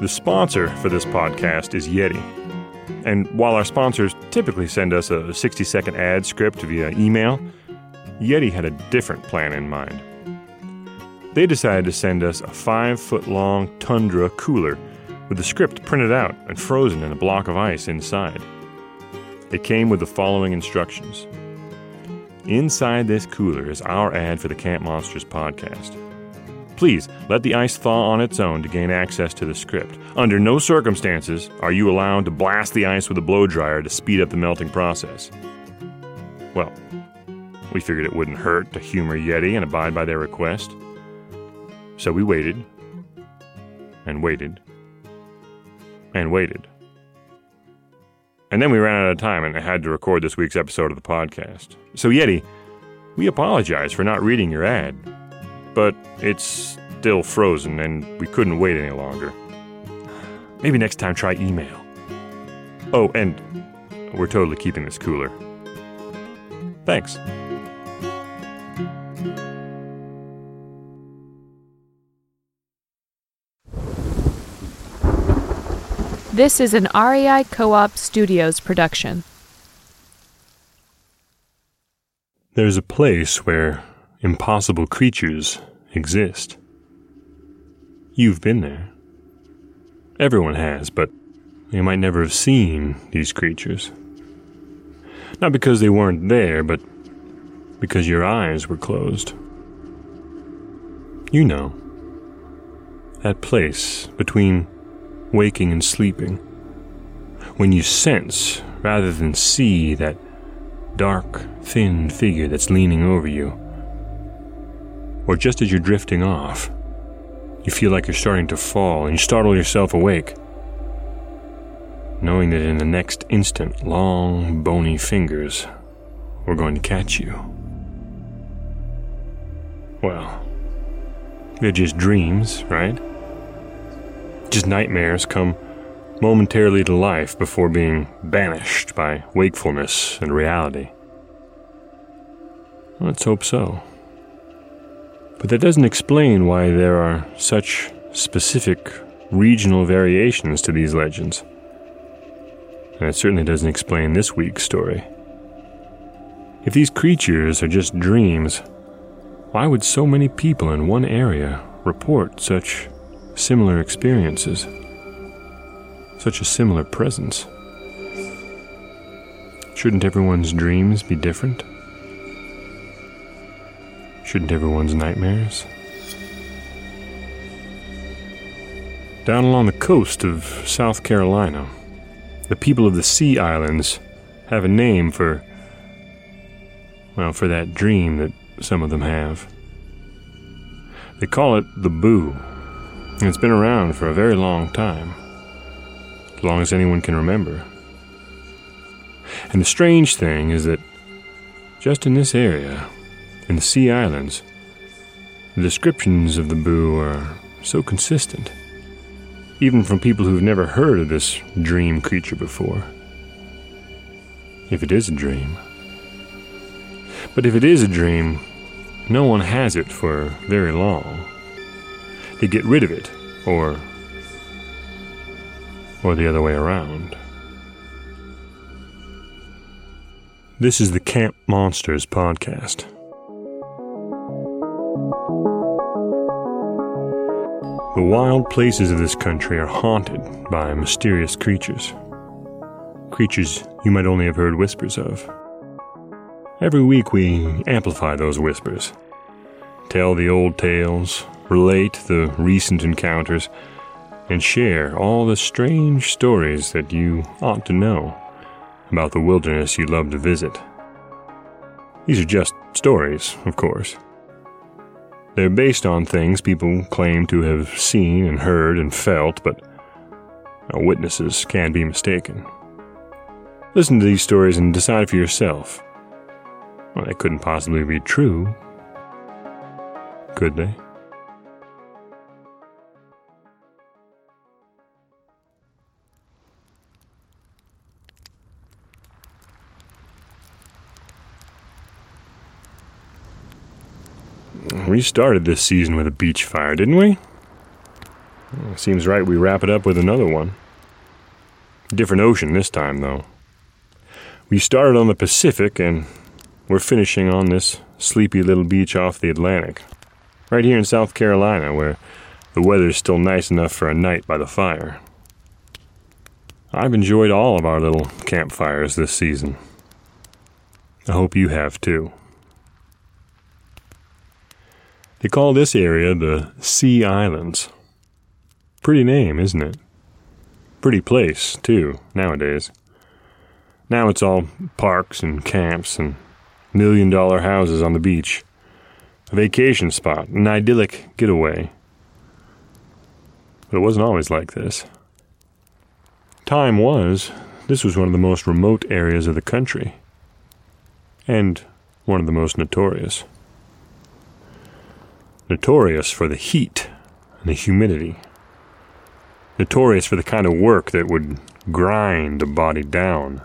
The sponsor for this podcast is Yeti. And while our sponsors typically send us a 60 second ad script via email, Yeti had a different plan in mind. They decided to send us a five foot long Tundra cooler with the script printed out and frozen in a block of ice inside. It came with the following instructions Inside this cooler is our ad for the Camp Monsters podcast. Please let the ice thaw on its own to gain access to the script. Under no circumstances are you allowed to blast the ice with a blow dryer to speed up the melting process. Well, we figured it wouldn't hurt to humor Yeti and abide by their request. So we waited, and waited, and waited. And then we ran out of time and had to record this week's episode of the podcast. So, Yeti, we apologize for not reading your ad, but it's still frozen and we couldn't wait any longer. Maybe next time try email. Oh, and we're totally keeping this cooler. Thanks. This is an REI Co op Studios production. There's a place where impossible creatures exist. You've been there. Everyone has, but you might never have seen these creatures. Not because they weren't there, but because your eyes were closed. You know. That place between waking and sleeping. When you sense, rather than see, that dark, thin figure that's leaning over you. Or just as you're drifting off, you feel like you're starting to fall and you startle yourself awake, knowing that in the next instant, long, bony fingers were going to catch you. Well, they're just dreams, right? Just nightmares come momentarily to life before being banished by wakefulness and reality. Let's hope so. But that doesn't explain why there are such specific regional variations to these legends. And it certainly doesn't explain this week's story. If these creatures are just dreams, why would so many people in one area report such similar experiences, such a similar presence. Shouldn't everyone's dreams be different? Shouldn't everyone's nightmares? Down along the coast of South Carolina, the people of the Sea Islands have a name for, well, for that dream that some of them have. They call it the Boo. And it's been around for a very long time, as long as anyone can remember. And the strange thing is that just in this area, in the Sea Islands, the descriptions of the boo are so consistent, even from people who've never heard of this dream creature before. If it is a dream. But if it is a dream, no one has it for very long They get rid of it, or or the other way around. This is the Camp Monsters podcast. The wild places of this country are haunted by mysterious creatures. Creatures you might only have heard whispers of. Every week we amplify those whispers, tell the old tales, relate the recent encounters, and share all the strange stories that you ought to know about the wilderness you love to visit. These are just stories, of course. They're based on things people claim to have seen and heard and felt, but witnesses can be mistaken. Listen to these stories and decide for yourself. Well, they couldn't possibly be true, could they? We started this season with a beach fire, didn't we? Hmm, seems right we wrap it up with another one. Different ocean this time, though. We started on the Pacific and we're finishing on this sleepy little beach off the Atlantic. Right here in South Carolina, where the weather's still nice enough for a night by the fire. I've enjoyed all of our little campfires this season. I hope you have too. They call this area the Sea Islands. Pretty name, isn't it? Pretty place, too, nowadays. Now it's all parks and camps and million dollar houses on the beach. A vacation spot, an idyllic getaway. But it wasn't always like this. Time was, this was one of the most remote areas of the country and one of the most notorious. Notorious for the heat and the humidity. Notorious for the kind of work that would grind the body down,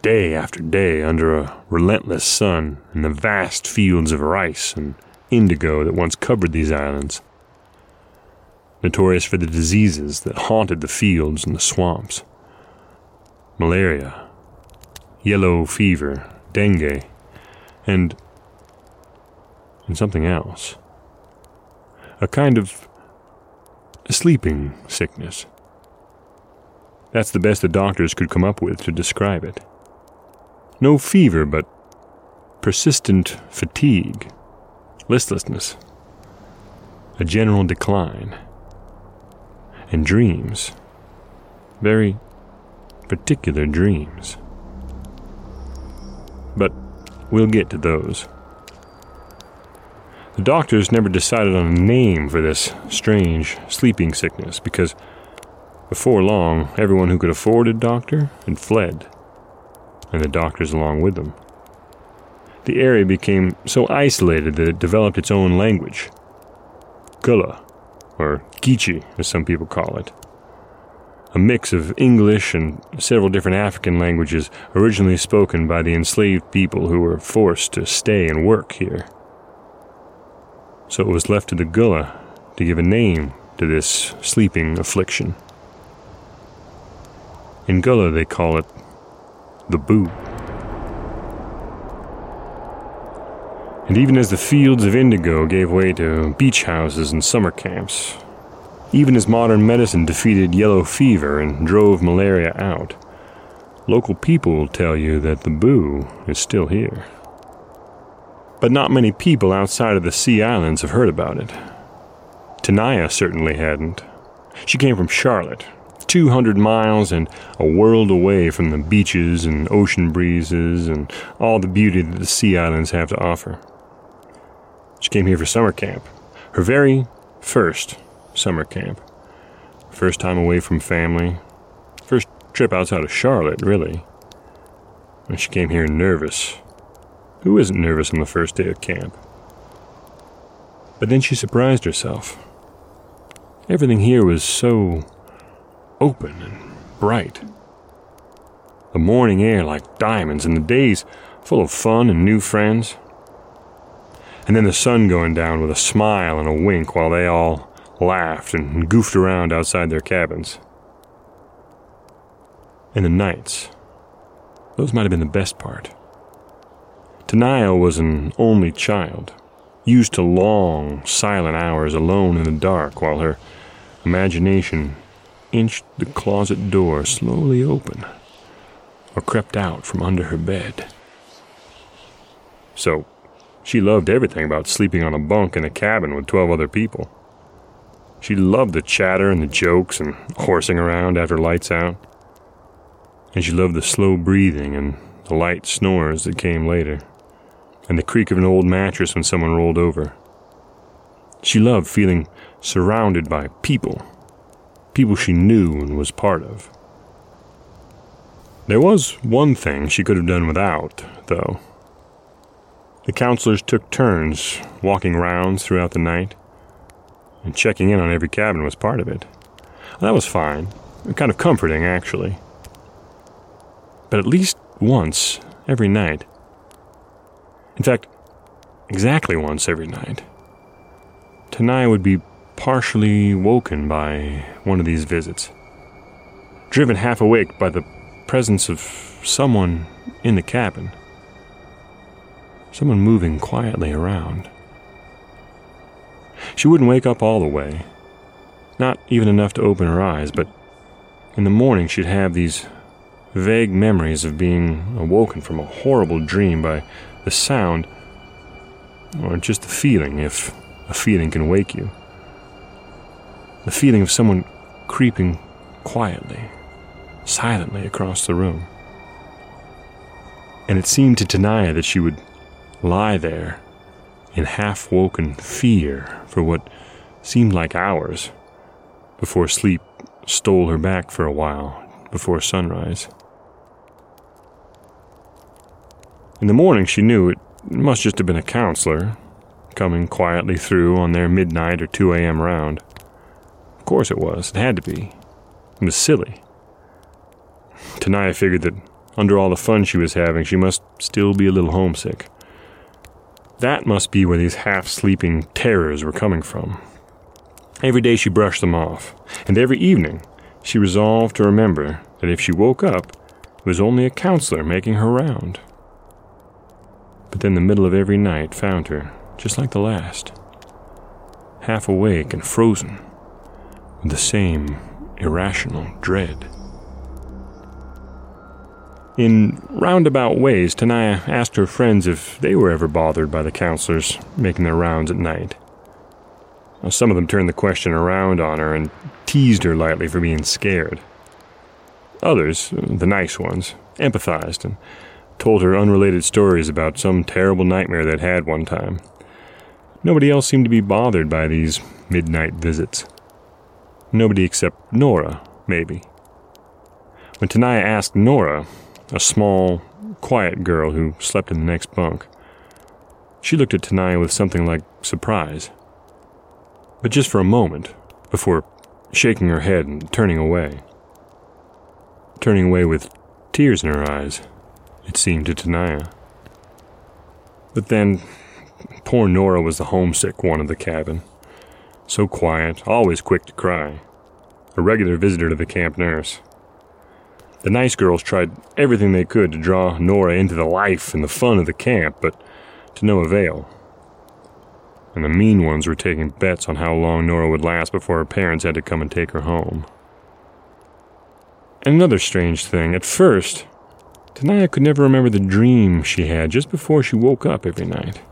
day after day under a relentless sun in the vast fields of rice and indigo that once covered these islands. Notorious for the diseases that haunted the fields and the swamps malaria, yellow fever, dengue, and, and something else. A kind of sleeping sickness. That's the best the doctors could come up with to describe it. No fever, but persistent fatigue, listlessness, a general decline, and dreams. Very particular dreams. But we'll get to those. The doctors never decided on a name for this strange sleeping sickness because before long, everyone who could afford a doctor had fled, and the doctors along with them. The area became so isolated that it developed its own language. Gullah, or Geechee, as some people call it a mix of English and several different African languages originally spoken by the enslaved people who were forced to stay and work here. So it was left to the Gullah to give a name to this sleeping affliction. In Gullah, they call it the Boo. And even as the fields of indigo gave way to beach houses and summer camps, even as modern medicine defeated yellow fever and drove malaria out, local people will tell you that the boo is still here. But not many people outside of the Sea Islands have heard about it. Tanaya certainly hadn't. She came from Charlotte, 200 miles and a world away from the beaches and ocean breezes and all the beauty that the Sea Islands have to offer. She came here for summer camp, her very first summer camp. First time away from family. First trip outside of Charlotte, really. And she came here nervous. Who isn't nervous on the first day of camp? But then she surprised herself. Everything here was so open and bright. The morning air like diamonds, and the days full of fun and new friends. And then the sun going down with a smile and a wink while they all laughed, and goofed around outside their cabins. And the nights, those might have been the best part. Tanaya was an only child, used to long, silent hours alone in the dark while her imagination inched the closet door slowly open or crept out from under her bed. So, she loved everything about sleeping on a bunk in a cabin with 12 other people. She loved the chatter and the jokes and horsing around after lights out. And she loved the slow breathing and the light snores that came later, and the creak of an old mattress when someone rolled over. She loved feeling surrounded by people, people she knew and was part of. There was one thing she could have done without, though. The counselors took turns walking rounds throughout the night and checking in on every cabin was part of it. That was fine, kind of comforting, actually. But at least once every night, in fact, exactly once every night, Tanaya would be partially woken by one of these visits, driven half awake by the presence of someone in the cabin, someone moving quietly around. She wouldn't wake up all the way, not even enough to open her eyes, but in the morning she'd have these vague memories of being awoken from a horrible dream by the sound, or just the feeling, if a feeling can wake you. The feeling of someone creeping quietly, silently across the room. And it seemed to Tenaya that she would lie there in half woken fear for what seemed like hours before sleep stole her back for a while before sunrise. In the morning, she knew it must just have been a counselor coming quietly through on their midnight or 2 a.m. round. Of course it was. It had to be. It was silly. Tenaya figured that under all the fun she was having, she must still be a little homesick. That must be where these half sleeping terrors were coming from. Every day she brushed them off, and every evening she resolved to remember that if she woke up, it was only a counselor making her round. But then the middle of every night found her, just like the last, half awake and frozen, with the same irrational dread. In roundabout ways, Tenaya asked her friends if they were ever bothered by the counselors making their rounds at night. some of them turned the question around on her and teased her lightly for being scared. Others, the nice ones, empathized and told her unrelated stories about some terrible nightmare they'd had one time. Nobody else seemed to be bothered by these midnight visits. Nobody except Nora, maybe. When Tenaya asked Nora a small, quiet girl who slept in the next bunk. She looked at Tenaya with something like surprise. But just for a moment, before shaking her head and turning away. Turning away with tears in her eyes, it seemed to Tenaya. But then, poor Nora was the homesick one of the cabin. So quiet, always quick to cry. A regular visitor to the camp nurse. The nice girls tried everything they could to draw Nora into the life and the fun of the camp, but to no avail. And the mean ones were taking bets on how long Nora would last before her parents had to come and take her home. And another strange thing, at first, Tenaya could never remember the dream she had just before she woke up every night.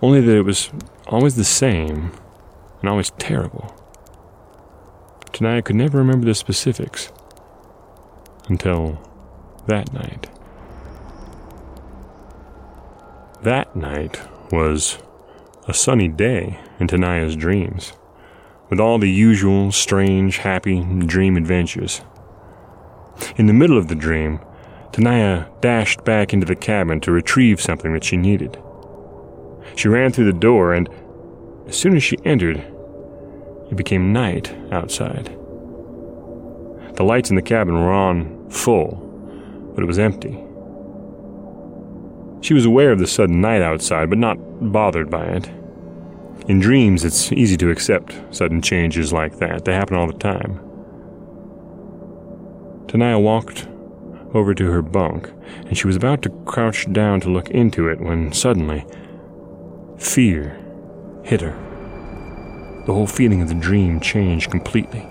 Only that it was always the same and always terrible. Tenaya could never remember the specifics until that night. That night was a sunny day in Tenaya's dreams, with all the usual strange, happy dream adventures. In the middle of the dream, Tenaya dashed back into the cabin to retrieve something that she needed. She ran through the door, and as soon as she entered, it became night outside. The lights in the cabin were on full, but it was empty. She was aware of the sudden night outside, but not bothered by it. In dreams, it's easy to accept sudden changes like that. They happen all the time. Tenaya walked over to her bunk, and she was about to crouch down to look into it when suddenly, fear hit her. The whole feeling of the dream changed completely.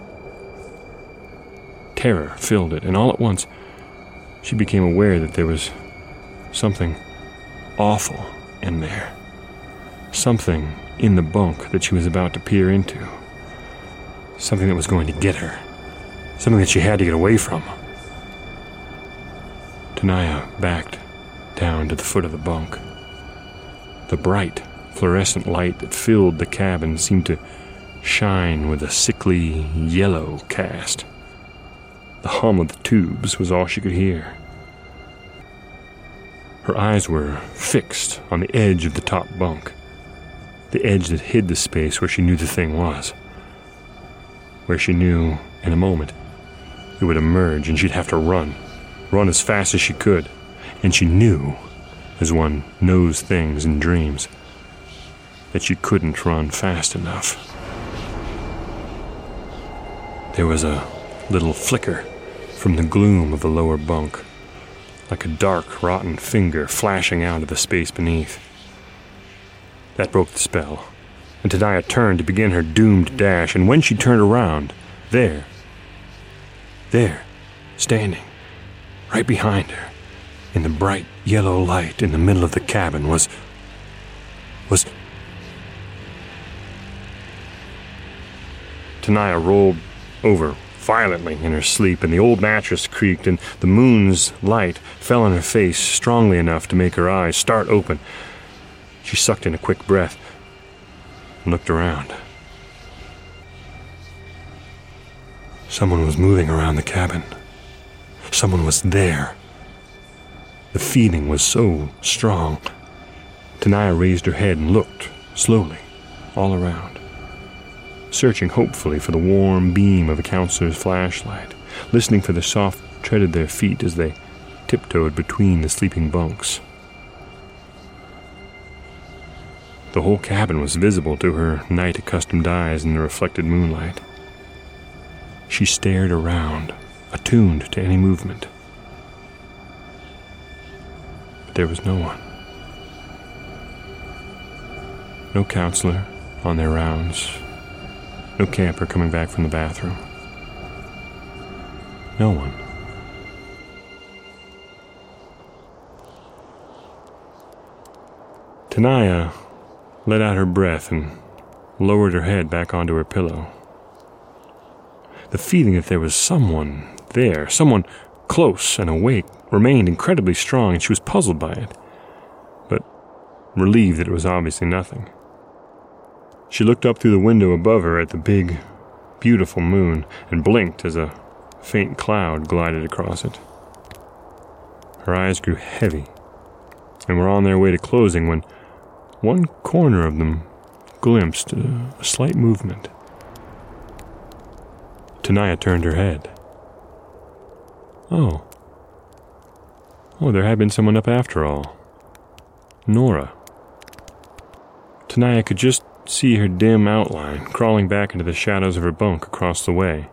Terror filled it, and all at once she became aware that there was something awful in there. Something in the bunk that she was about to peer into. Something that was going to get her. Something that she had to get away from. Tenaya backed down to the foot of the bunk. The bright, fluorescent light that filled the cabin seemed to shine with a sickly yellow cast. The hum of the tubes was all she could hear. Her eyes were fixed on the edge of the top bunk, the edge that hid the space where she knew the thing was, where she knew in a moment it would emerge and she'd have to run, run as fast as she could. And she knew, as one knows things in dreams, that she couldn't run fast enough. There was a little flicker from the gloom of the lower bunk, like a dark, rotten finger flashing out of the space beneath. That broke the spell, and Tenaya turned to begin her doomed dash, and when she turned around, there, there, standing, right behind her, in the bright yellow light in the middle of the cabin, was. was. Tenaya rolled over violently in her sleep, and the old mattress creaked, and the moon's light fell on her face strongly enough to make her eyes start open. She sucked in a quick breath and looked around. Someone was moving around the cabin. Someone was there. The feeling was so strong. Tanaya raised her head and looked, slowly, all around, searching hopefully for the warm beam of a counselor's flashlight, listening for the soft tread of their feet as they tiptoed between the sleeping bunks. The whole cabin was visible to her night accustomed eyes in the reflected moonlight. She stared around, attuned to any movement. But there was no one. No counselor on their rounds. No camper coming back from the bathroom. No one. Tenaya let out her breath and lowered her head back onto her pillow. The feeling that there was someone there, someone close and awake, remained incredibly strong, and she was puzzled by it, but relieved that it was obviously nothing. She looked up through the window above her at the big, beautiful moon and blinked as a faint cloud glided across it. Her eyes grew heavy and were on their way to closing when one corner of them glimpsed a, slight movement. Tenaya turned her head. Oh. Oh, there had been someone up after all. Nora. Tenaya could just see her dim outline crawling back into the shadows of her bunk across the way.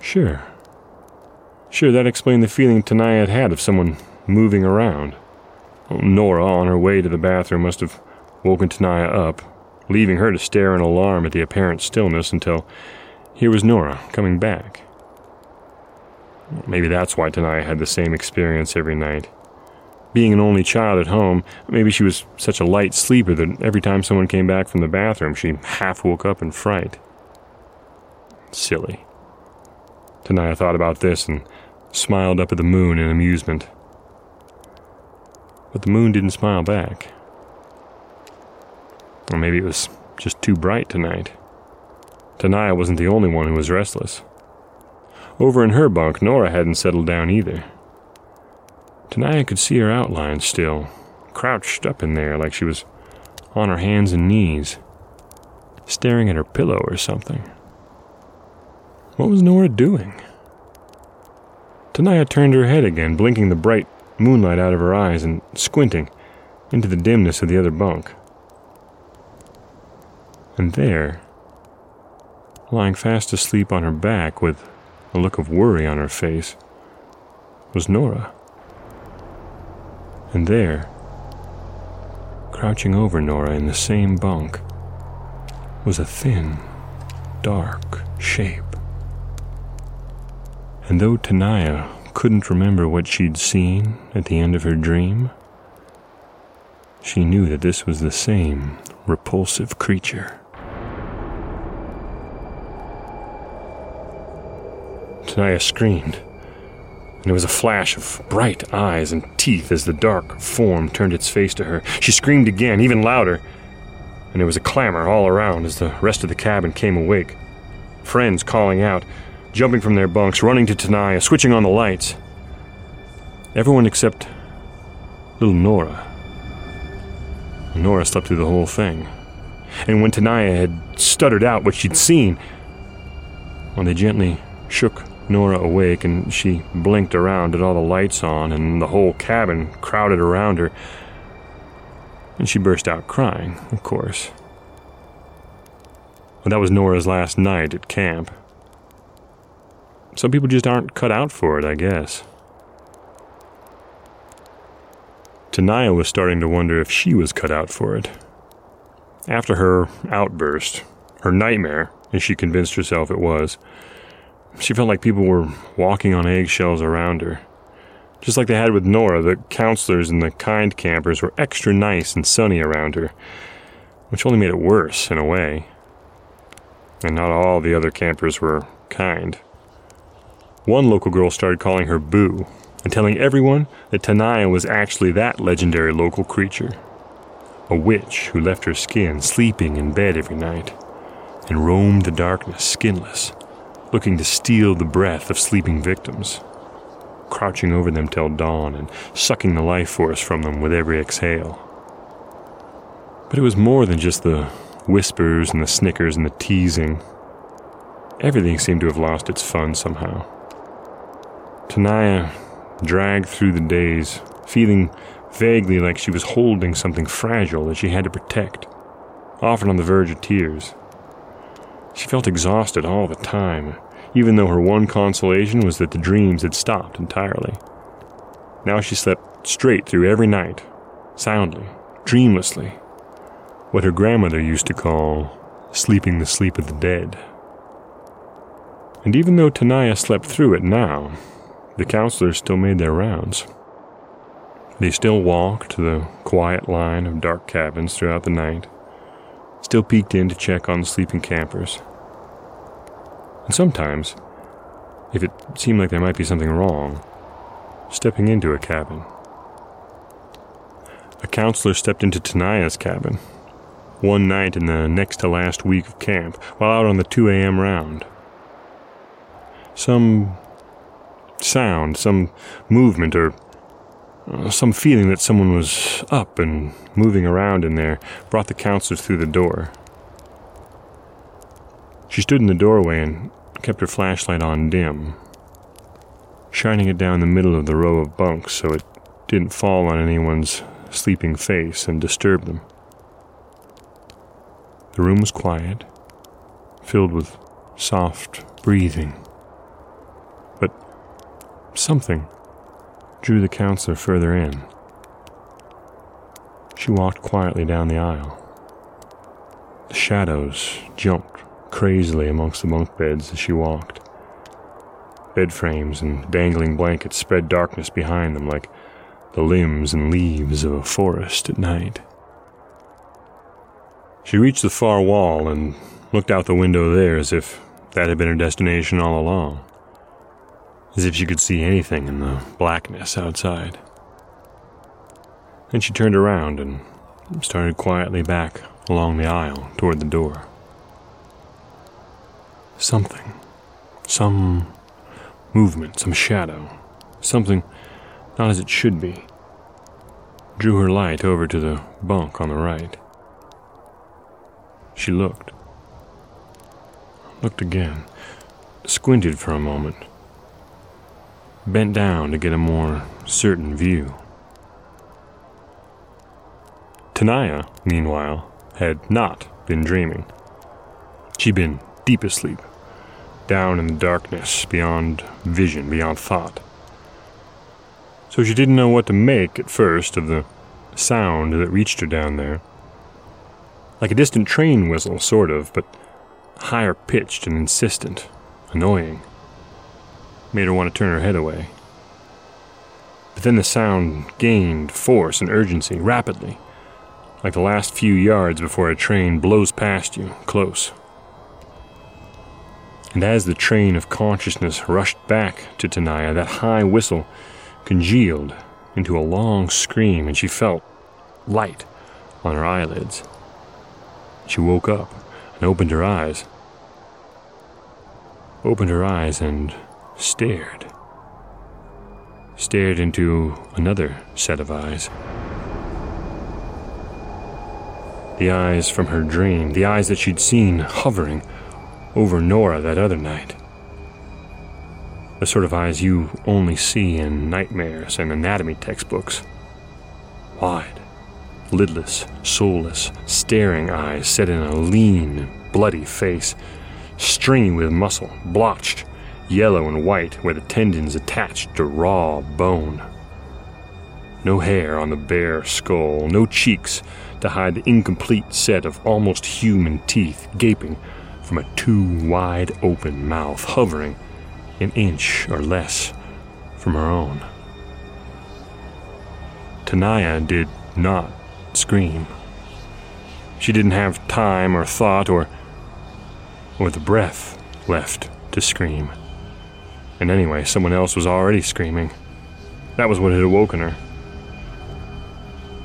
Sure. Sure, that explained the feeling Tenaya had had of someone moving around. Oh, Nora, on her way to the bathroom, must have woken Tenaya up, leaving her to stare in alarm at the apparent stillness until here was Nora coming back. Maybe that's why Tenaya had the same experience every night. Being an only child at home, maybe she was such a light sleeper that every time someone came back from the bathroom, she half woke up in fright. Silly. Tenaya thought about this and smiled up at the moon in amusement. But the moon didn't smile back. Or maybe it was just too bright tonight. Tenaya wasn't the only one who was restless. Over in her bunk, Nora hadn't settled down either. Tenaya could see her outline still, crouched up in there like she was on her hands and knees, staring at her pillow or something. What was Nora doing? Tenaya turned her head again, blinking the bright moonlight out of her eyes and squinting into the dimness of the other bunk. And there, lying fast asleep on her back with a look of worry on her face, was Nora. And there, crouching over Nora in the same bunk, was a thin, dark shape. And though Tenaya couldn't remember what she'd seen at the end of her dream, she knew that this was the same repulsive creature. Tenaya screamed, and there was a flash of bright eyes and teeth as the dark form turned its face to her. She screamed again, even louder, and there was a clamor all around as the rest of the cabin came awake. Friends calling out, jumping from their bunks, running to Tenaya, switching on the lights. Everyone except little Nora. Nora slept through the whole thing. And when Tenaya had stuttered out what she'd seen, when they gently shook Nora awake and she blinked around at all the lights on and the whole cabin crowded around her, and she burst out crying, of course. That was Nora's last night at camp, Some people just aren't cut out for it, I guess. Tanaya was starting to wonder if she was cut out for it. After her outburst, her nightmare, as she convinced herself it was, she felt like people were walking on eggshells around her. Just like they had with Nora, the counselors and the kind campers were extra nice and sunny around her, which only made it worse in a way. And not all the other campers were kind. One local girl started calling her Boo and telling everyone that Tanaya was actually that legendary local creature a witch who left her skin sleeping in bed every night and roamed the darkness skinless, looking to steal the breath of sleeping victims crouching over them till dawn and sucking the life force from them with every exhale. But it was more than just the whispers and the snickers and the teasing. Everything seemed to have lost its fun somehow. Tanaya dragged through the days, feeling vaguely like she was holding something fragile that she had to protect, often on the verge of tears. She felt exhausted all the time, even though her one consolation was that the dreams had stopped entirely. Now she slept straight through every night, soundly, dreamlessly, what her grandmother used to call sleeping the sleep of the dead. And even though Tanaya slept through it now, the counselors still made their rounds. They still walked the quiet line of dark cabins throughout the night, still peeked in to check on the sleeping campers. And sometimes, if it seemed like there might be something wrong, stepping into a cabin. A counselor stepped into Tanaya's cabin one night in the next to last week of camp while out on the 2 a.m. round. Some sound, some movement, or uh, some feeling that someone was up and moving around in there brought the counselor through the door. She stood in the doorway and kept her flashlight on dim, shining it down the middle of the row of bunks so it didn't fall on anyone's sleeping face and disturb them. The room was quiet, filled with soft breathing. But something drew the counselor further in. She walked quietly down the aisle. The shadows jumped crazily amongst the bunk beds as she walked. Bed frames and dangling blankets spread darkness behind them like the limbs and leaves of a forest at night. She reached the far wall and looked out the window there as if that had been her destination all along, as if she could see anything in the blackness outside. Then she turned around and started quietly back along the aisle toward the door. Something. Some movement, some shadow. Something not as it should be. Drew her light over to the bunk on the right. She looked. Looked again. Squinted for a moment. Bent down to get a more certain view. Tanaya, meanwhile, had not been dreaming. She'd been deep asleep, down in the darkness, beyond vision, beyond thought. So she didn't know what to make at first of the sound that reached her down there. Like a distant train whistle, sort of, but higher pitched and insistent, annoying. Made her want to turn her head away. But then the sound gained force and urgency rapidly, like the last few yards before a train blows past you, close and as the train of consciousness rushed back to Tanaya, that high whistle congealed into a long scream, and she felt light on her eyelids. She woke up and opened her eyes. Opened her eyes and stared. Stared into another set of eyes. The eyes from her dream, the eyes that she'd seen hovering over Nora that other night. The sort of eyes you only see in nightmares and anatomy textbooks. Wide, lidless, soulless, staring eyes set in a lean, bloody face, stringy with muscle, blotched yellow and white where the tendons attached to raw bone. No hair on the bare skull, no cheeks to hide the incomplete set of almost human teeth gaping from a too wide open mouth, hovering an inch or less from her own. Tanaya did not scream. She didn't have time or thought or or the breath left to scream. And anyway, someone else was already screaming. That was what had awoken her.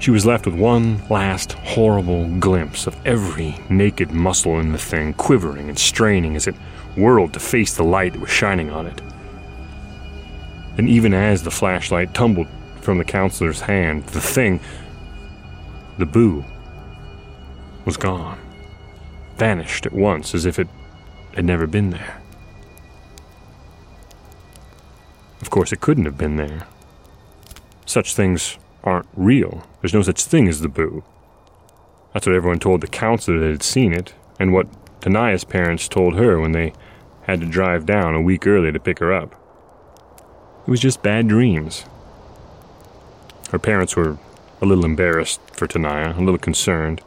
She was left with one last horrible glimpse of every naked muscle in the thing quivering and straining as it whirled to face the light that was shining on it. And even as the flashlight tumbled from the counselor's hand, the thing, the boo, was gone. Vanished at once as if it had never been there. Of course, it couldn't have been there. Such things aren't real. There's no such thing as the boo. That's what everyone told the counselor that had seen it, and what Tanaya's parents told her when they had to drive down a week early to pick her up. It was just bad dreams. Her parents were a little embarrassed for Tanaya, a little concerned.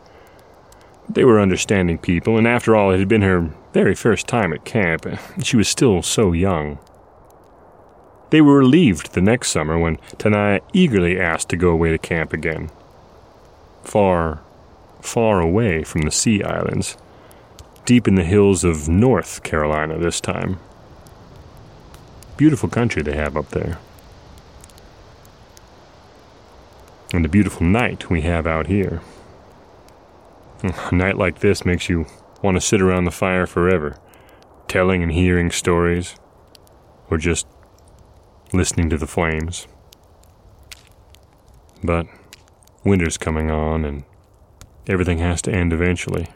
They were understanding people, and after all, it had been her very first time at camp. And she was still so young. They were relieved the next summer when Tanaya eagerly asked to go away to camp again. Far, far away from the sea islands, deep in the hills of North Carolina this time. Beautiful country they have up there. And a beautiful night we have out here. A night like this makes you want to sit around the fire forever, telling and hearing stories, or just listening to the flames. But winter's coming on and everything has to end eventually.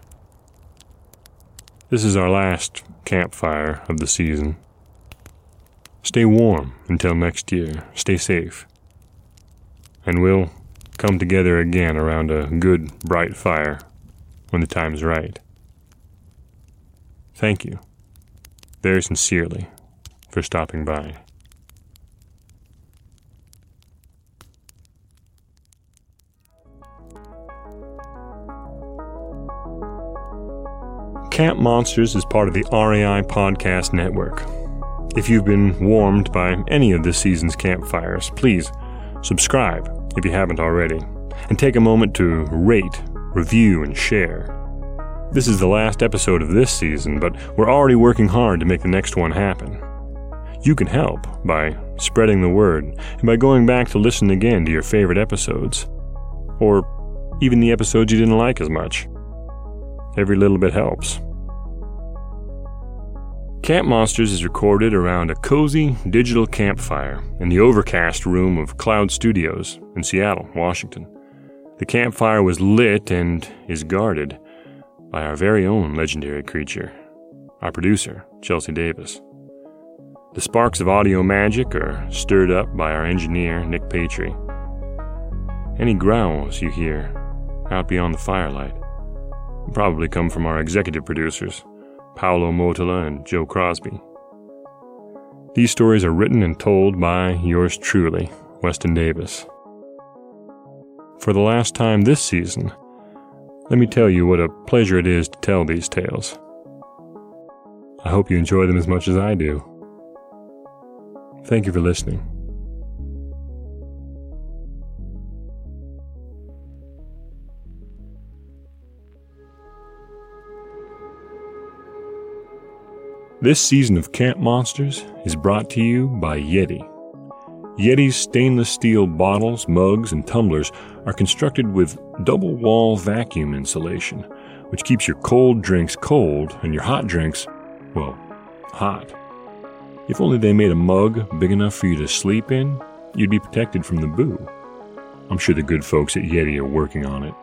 This is our last campfire of the season. Stay warm until next year. Stay safe. And we'll come together again around a good, bright fire when the time's right. Thank you, very sincerely, for stopping by. Camp Monsters is part of the REI Podcast Network. If you've been warmed by any of this season's campfires, please subscribe if you haven't already, and take a moment to rate, review, and share. This is the last episode of this season, but we're already working hard to make the next one happen. You can help by spreading the word and by going back to listen again to your favorite episodes, or even the episodes you didn't like as much. Every little bit helps. Camp Monsters is recorded around a cozy digital campfire in the overcast room of Cloud Studios in Seattle, Washington. The campfire was lit and is guarded by our very own legendary creature, our producer, Chelsea Davis. The sparks of audio magic are stirred up by our engineer, Nick Patry. Any growls you hear out beyond the firelight probably come from our executive producers, Paolo Motola and Joe Crosby. These stories are written and told by yours truly, Weston Davis. For the last time this season, let me tell you what a pleasure it is to tell these tales. I hope you enjoy them as much as I do. Thank you for listening. This season of Camp Monsters is brought to you by Yeti. Yeti's stainless steel bottles, mugs, and tumblers are constructed with double wall vacuum insulation, which keeps your cold drinks cold and your hot drinks, well, hot. If only they made a mug big enough for you to sleep in, you'd be protected from the boo. I'm sure the good folks at Yeti are working on it.